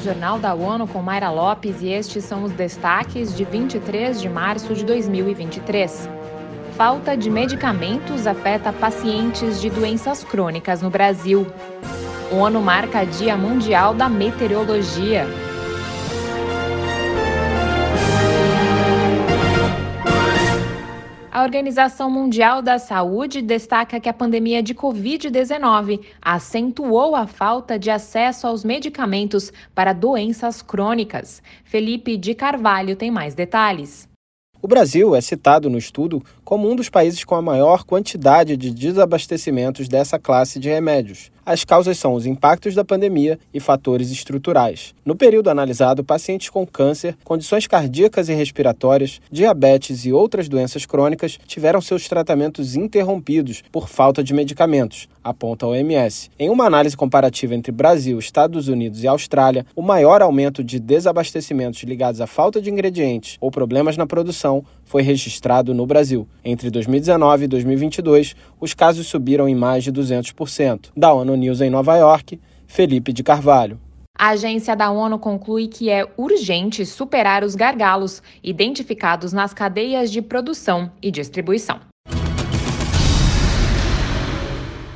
Jornal da ONU com Mayra Lopes e estes são os destaques de 23 de março de 2023. Falta de medicamentos afeta pacientes de doenças crônicas no Brasil. ONU marca Dia Mundial da Meteorologia. A Organização Mundial da Saúde destaca que a pandemia de Covid-19 acentuou a falta de acesso aos medicamentos para doenças crônicas. Felipe de Carvalho tem mais detalhes. O Brasil é citado no estudo como um dos países com a maior quantidade de desabastecimentos dessa classe de remédios. As causas são os impactos da pandemia e fatores estruturais. No período analisado, pacientes com câncer, condições cardíacas e respiratórias, diabetes e outras doenças crônicas tiveram seus tratamentos interrompidos por falta de medicamentos, aponta a OMS. Em uma análise comparativa entre Brasil, Estados Unidos e Austrália, o maior aumento de desabastecimentos ligados à falta de ingredientes ou problemas na produção foi registrado no Brasil. Entre 2019 e 2022, os casos subiram em mais de 200%. Da ONU News em Nova York, Felipe de Carvalho. A agência da ONU conclui que é urgente superar os gargalos identificados nas cadeias de produção e distribuição.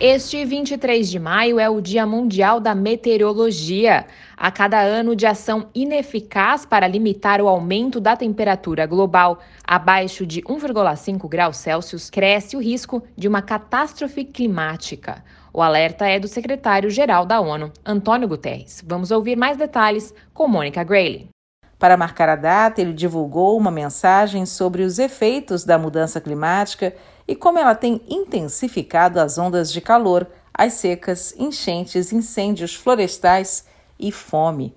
Este 23 de maio é o Dia Mundial da Meteorologia. A cada ano de ação ineficaz para limitar o aumento da temperatura global abaixo de 1,5 graus Celsius, cresce o risco de uma catástrofe climática. O alerta é do secretário-geral da ONU, Antônio Guterres. Vamos ouvir mais detalhes com Mônica Grayley. Para marcar a data, ele divulgou uma mensagem sobre os efeitos da mudança climática e como ela tem intensificado as ondas de calor, as secas, enchentes, incêndios florestais e fome.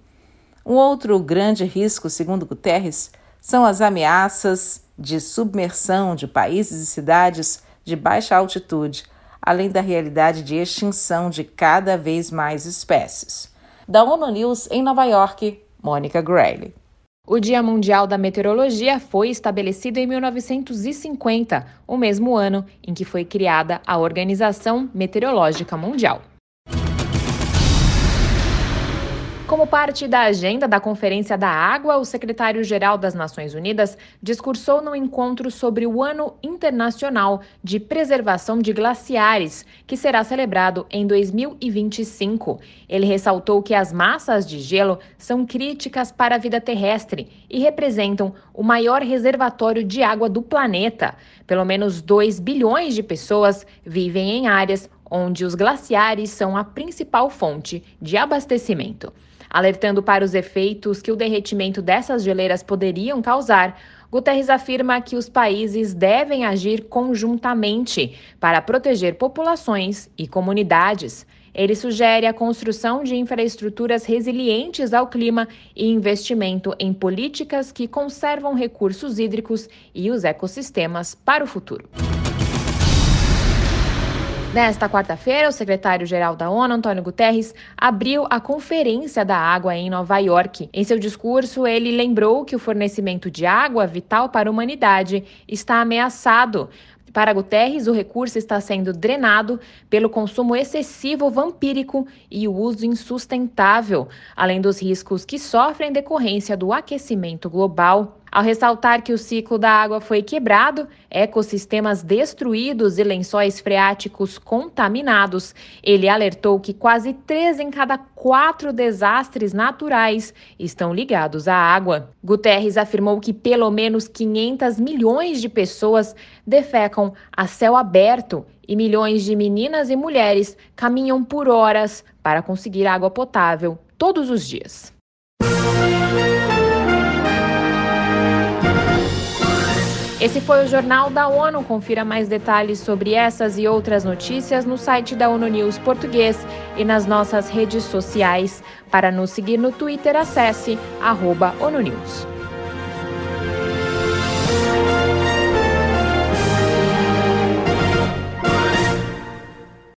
Um outro grande risco, segundo Guterres, são as ameaças de submersão de países e cidades de baixa altitude, além da realidade de extinção de cada vez mais espécies. Da ONU News em Nova York, Mônica Grayley. O Dia Mundial da Meteorologia foi estabelecido em 1950, o mesmo ano em que foi criada a Organização Meteorológica Mundial. Como parte da agenda da Conferência da Água, o secretário-geral das Nações Unidas discursou no encontro sobre o Ano Internacional de Preservação de Glaciares, que será celebrado em 2025. Ele ressaltou que as massas de gelo são críticas para a vida terrestre e representam o maior reservatório de água do planeta. Pelo menos 2 bilhões de pessoas vivem em áreas onde os glaciares são a principal fonte de abastecimento. Alertando para os efeitos que o derretimento dessas geleiras poderiam causar, Guterres afirma que os países devem agir conjuntamente para proteger populações e comunidades. Ele sugere a construção de infraestruturas resilientes ao clima e investimento em políticas que conservam recursos hídricos e os ecossistemas para o futuro. Nesta quarta-feira, o secretário-geral da ONU, Antônio Guterres, abriu a Conferência da Água em Nova York. Em seu discurso, ele lembrou que o fornecimento de água, vital para a humanidade, está ameaçado. Para Guterres, o recurso está sendo drenado pelo consumo excessivo vampírico e o uso insustentável, além dos riscos que sofrem decorrência do aquecimento global. Ao ressaltar que o ciclo da água foi quebrado, ecossistemas destruídos e lençóis freáticos contaminados, ele alertou que quase três em cada quatro desastres naturais estão ligados à água. Guterres afirmou que pelo menos 500 milhões de pessoas defecam a céu aberto e milhões de meninas e mulheres caminham por horas para conseguir água potável todos os dias. Esse foi o Jornal da ONU. Confira mais detalhes sobre essas e outras notícias no site da ONU News Português e nas nossas redes sociais. Para nos seguir no Twitter, acesse arroba ONU News.